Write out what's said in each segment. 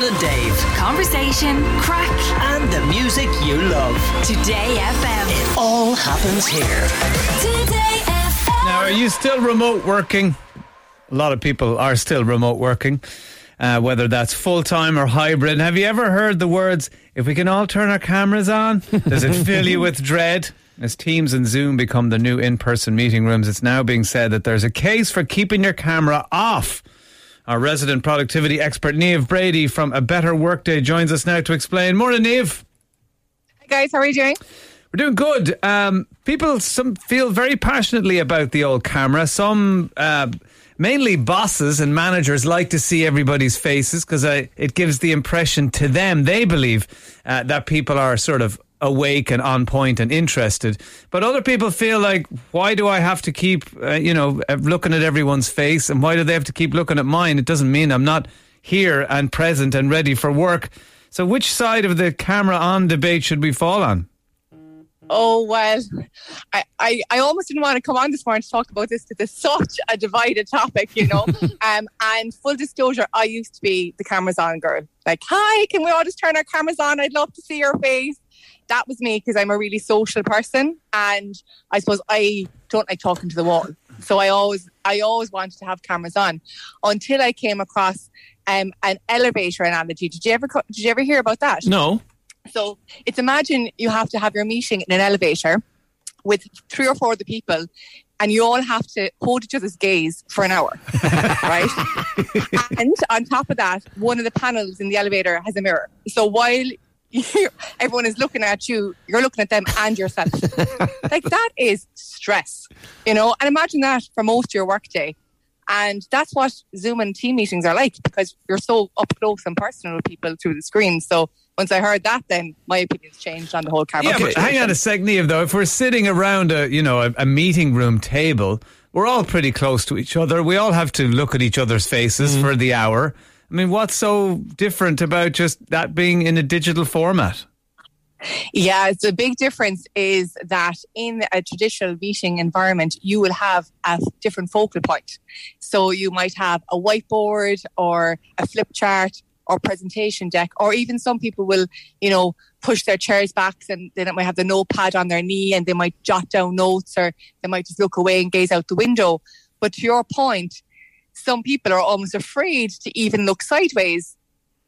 And Dave. Conversation, crack, And the music you love. Today FM. It all happens here. Today FM. Now, are you still remote working? A lot of people are still remote working, uh, whether that's full time or hybrid. Have you ever heard the words, if we can all turn our cameras on? Does it fill you with dread? As Teams and Zoom become the new in person meeting rooms, it's now being said that there's a case for keeping your camera off. Our resident productivity expert, Niamh Brady from A Better Workday, joins us now to explain. Morning, Niamh. Hi guys, how are you doing? We're doing good. Um, people some feel very passionately about the old camera. Some, uh, mainly bosses and managers, like to see everybody's faces because it gives the impression to them they believe uh, that people are sort of awake and on point and interested. But other people feel like, why do I have to keep, uh, you know, uh, looking at everyone's face, and why do they have to keep looking at mine? It doesn't mean I'm not here and present and ready for work. So, which side of the camera on debate should we fall on? Oh well, I, I, I almost didn't want to come on this morning to talk about this because it's such a divided topic, you know. um, and full disclosure, I used to be the cameras on girl. Like, hi, can we all just turn our cameras on? I'd love to see your face. That was me because I'm a really social person, and I suppose I don't like talking to the wall. So I always I always wanted to have cameras on until I came across um, an elevator analogy. Did you ever did you ever hear about that? No. So it's imagine you have to have your meeting in an elevator with three or four other people, and you all have to hold each other's gaze for an hour, right? and on top of that, one of the panels in the elevator has a mirror. So while everyone is looking at you, you're looking at them and yourself. like that is stress, you know. And imagine that for most of your workday. And that's what Zoom and team meetings are like because you're so up close and personal with people through the screen. So once I heard that, then my opinions changed on the whole camera. Yeah, but hang on a sec, Niamh, though. If we're sitting around a, you know, a, a meeting room table, we're all pretty close to each other. We all have to look at each other's faces mm. for the hour. I mean, what's so different about just that being in a digital format? Yeah, the big difference is that in a traditional meeting environment, you will have a different focal point. So you might have a whiteboard or a flip chart or presentation deck, or even some people will, you know, push their chairs back and they might have the notepad on their knee and they might jot down notes or they might just look away and gaze out the window. But to your point, some people are almost afraid to even look sideways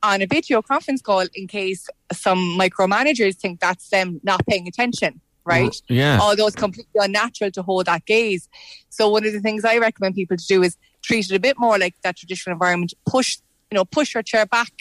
on a video conference call in case some micromanagers think that's them not paying attention, right? Mm, yeah. Although it's completely unnatural to hold that gaze. So one of the things I recommend people to do is treat it a bit more like that traditional environment. Push, you know, push your chair back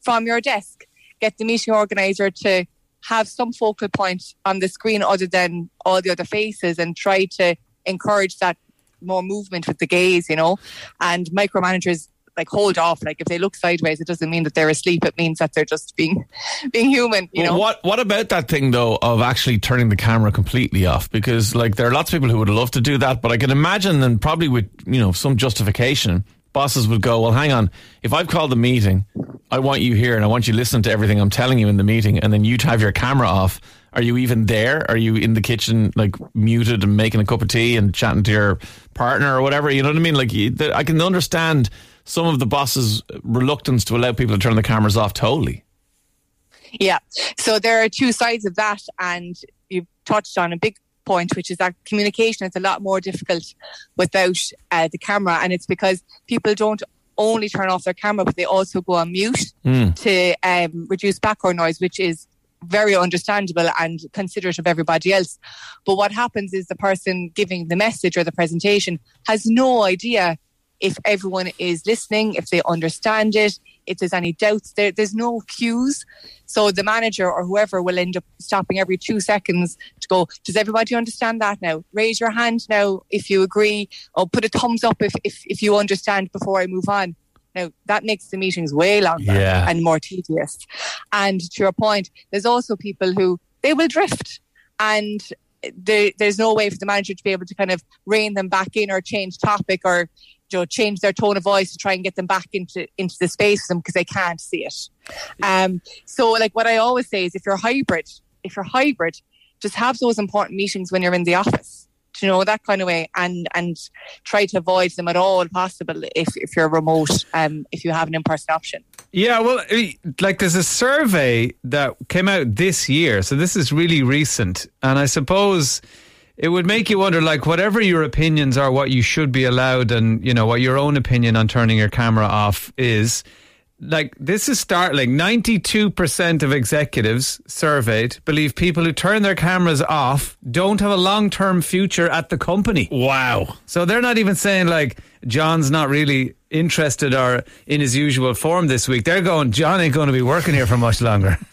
from your desk. Get the meeting organizer to have some focal point on the screen other than all the other faces and try to encourage that more movement with the gaze, you know. And micromanagers like hold off. Like if they look sideways, it doesn't mean that they're asleep. It means that they're just being being human, you know. What What about that thing though of actually turning the camera completely off? Because like there are lots of people who would love to do that, but I can imagine and probably with you know some justification, bosses would go, "Well, hang on, if I've called the meeting, I want you here and I want you listening to everything I'm telling you in the meeting, and then you have your camera off." Are you even there? Are you in the kitchen, like muted and making a cup of tea and chatting to your partner or whatever? You know what I mean? Like, you, the, I can understand some of the boss's reluctance to allow people to turn the cameras off totally. Yeah. So there are two sides of that, and you've touched on a big point, which is that communication is a lot more difficult without uh, the camera, and it's because people don't only turn off their camera, but they also go on mute to um, reduce background noise, which is very understandable and considerate of everybody else. But what happens is the person giving the message or the presentation has no idea if everyone is listening, if they understand it, if there's any doubts. There, there's no cues. So the manager or whoever will end up stopping every two seconds to go, does everybody understand that now? Raise your hand now if you agree, or put a thumbs up if, if, if you understand before I move on. Now, that makes the meetings way longer Yeah. and more tedious. And to your point, there's also people who they will drift and there, there's no way for the manager to be able to kind of rein them back in or change topic or you know, change their tone of voice to try and get them back into into the space with them because they can't see it. Um, so, like what I always say is, if you're hybrid, if you're hybrid, just have those important meetings when you're in the office. You know that kind of way, and and try to avoid them at all possible if if you're remote, um, if you have an in person option. Yeah, well, eh, like there's a survey that came out this year, so this is really recent, and I suppose it would make you wonder, like, whatever your opinions are, what you should be allowed, and you know what your own opinion on turning your camera off is. Like this is startling. Ninety-two percent of executives surveyed believe people who turn their cameras off don't have a long-term future at the company. Wow. So they're not even saying like John's not really interested or in his usual form this week. They're going, John ain't going to be working here for much longer.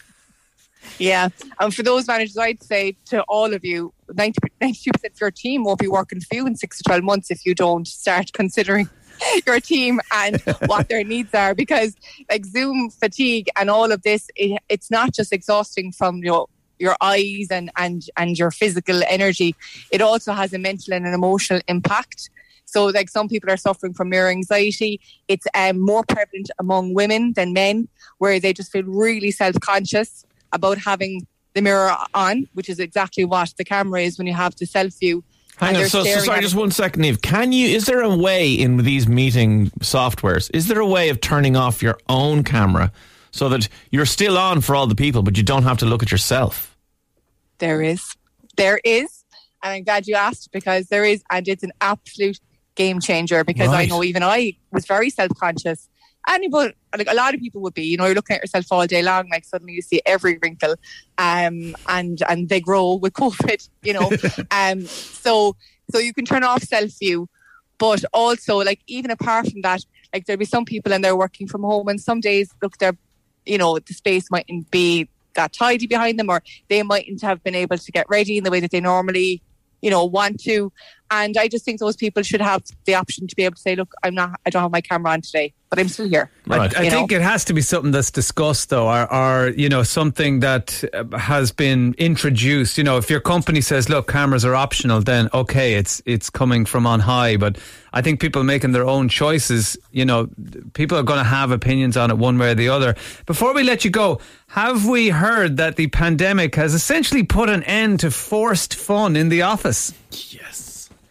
Yeah, and for those managers, I'd say to all of you, 92 percent of your team won't be working for you in six to twelve months if you don't start considering your team and what their needs are because like zoom fatigue and all of this it, it's not just exhausting from your your eyes and and and your physical energy. It also has a mental and an emotional impact. So like some people are suffering from mirror anxiety. It's um, more prevalent among women than men where they just feel really self-conscious about having the mirror on which is exactly what the camera is when you have the self view Hang on, so, so sorry, just it. one second, Eve. Can you? Is there a way in these meeting softwares? Is there a way of turning off your own camera so that you're still on for all the people, but you don't have to look at yourself? There is. There is. And I'm glad you asked because there is. And it's an absolute game changer because Right. I know even I was very self conscious. Anybody, like a lot of people would be, you know, you're looking at yourself all day long, like suddenly you see every wrinkle, um, and and they grow with COVID, you know, um, so so you can turn off self view, but also like even apart from that, like there'll be some people and they're working from home, and some days look they're, you know, the space mightn't be that tidy behind them, or they mightn't have been able to get ready in the way that they normally, you know, want to. And I just think those people should have the option to be able to say, look, I'm not, I don't have my camera on today, but I'm still here. Right. I You think it has to be something that's discussed, though, or, or you know, something that uh, has been introduced. You know, if your company says, "Look, cameras are optional," then okay, it's it's coming from on high. But I think people making their own choices, you know, people are going to have opinions on it one way or the other. Before we let you go, have we heard that the pandemic has essentially put an end to forced fun in the office?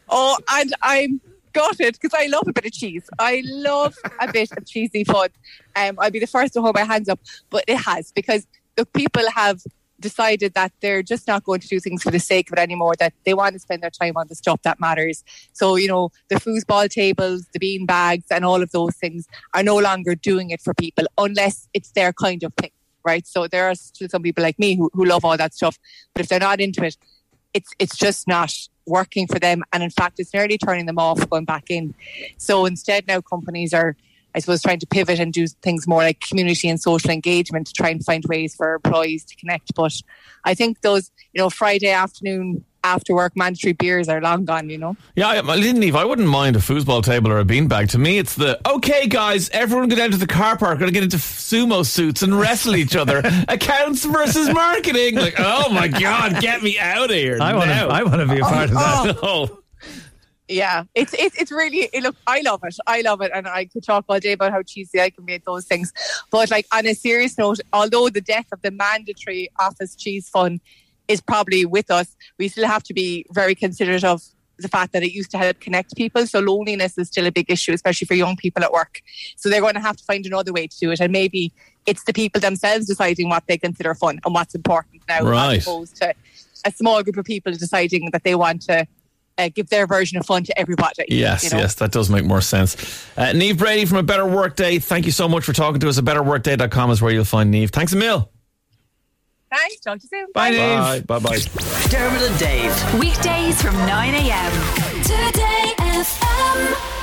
Oh, and I'm gutted because I love a bit of cheese. I love a bit of cheesy fun. Um, I'd be the first to hold my hands up, but it has because the people have decided that they're just not going to do things for the sake of it anymore. That they want to spend their time on the stuff that matters. So you know, the foosball tables, the bean bags, and all of those things are no longer doing it for people unless it's their kind of thing, right? So there are still some people like me who, who love all that stuff, but if they're not into it, it's it's just not working for them. And in fact it's nearly turning them off going back in. So instead now companies are i suppose trying to pivot and do things more like community and social engagement to try and find ways for employees to connect. But i think those you know friday afternoon after work mandatory beers are long gone you know Yeah, I, I didn't Eve. I wouldn't mind a foosball table or a beanbag. To me, it's the okay, guys. Everyone go down to the car park. Going to get into sumo suits and wrestle each other. Accounts versus marketing. Like, oh my god, get me out of here! I want to. I want to be a part of that. Oh. oh, yeah it's it's, it's really it, look i love it i love it and i could talk all day about how cheesy i can be at those things but like on a serious note although the death of the mandatory office cheese fund is probably with us we still have to be very considerate of the fact that it used to help connect people so loneliness is still a big issue especially for young people at work so they're going to have to find another way to do it and maybe it's the people themselves deciding what they consider fun and what's important now Right. as opposed to a small group of people deciding that they want to uh, give their version of fun to everybody. yes, you know? yes, that does make more sense. Uh, Niamh Brady from A Better Workday. Thank you so much for talking to us. A betterworkday.com is where you'll find Niamh. Thanks a mil. Thanks. Talk to you soon. Bye, Niamh. Bye. Bye. Bye. Dermot and Dave. Weekdays from 9 a.m. Today FM.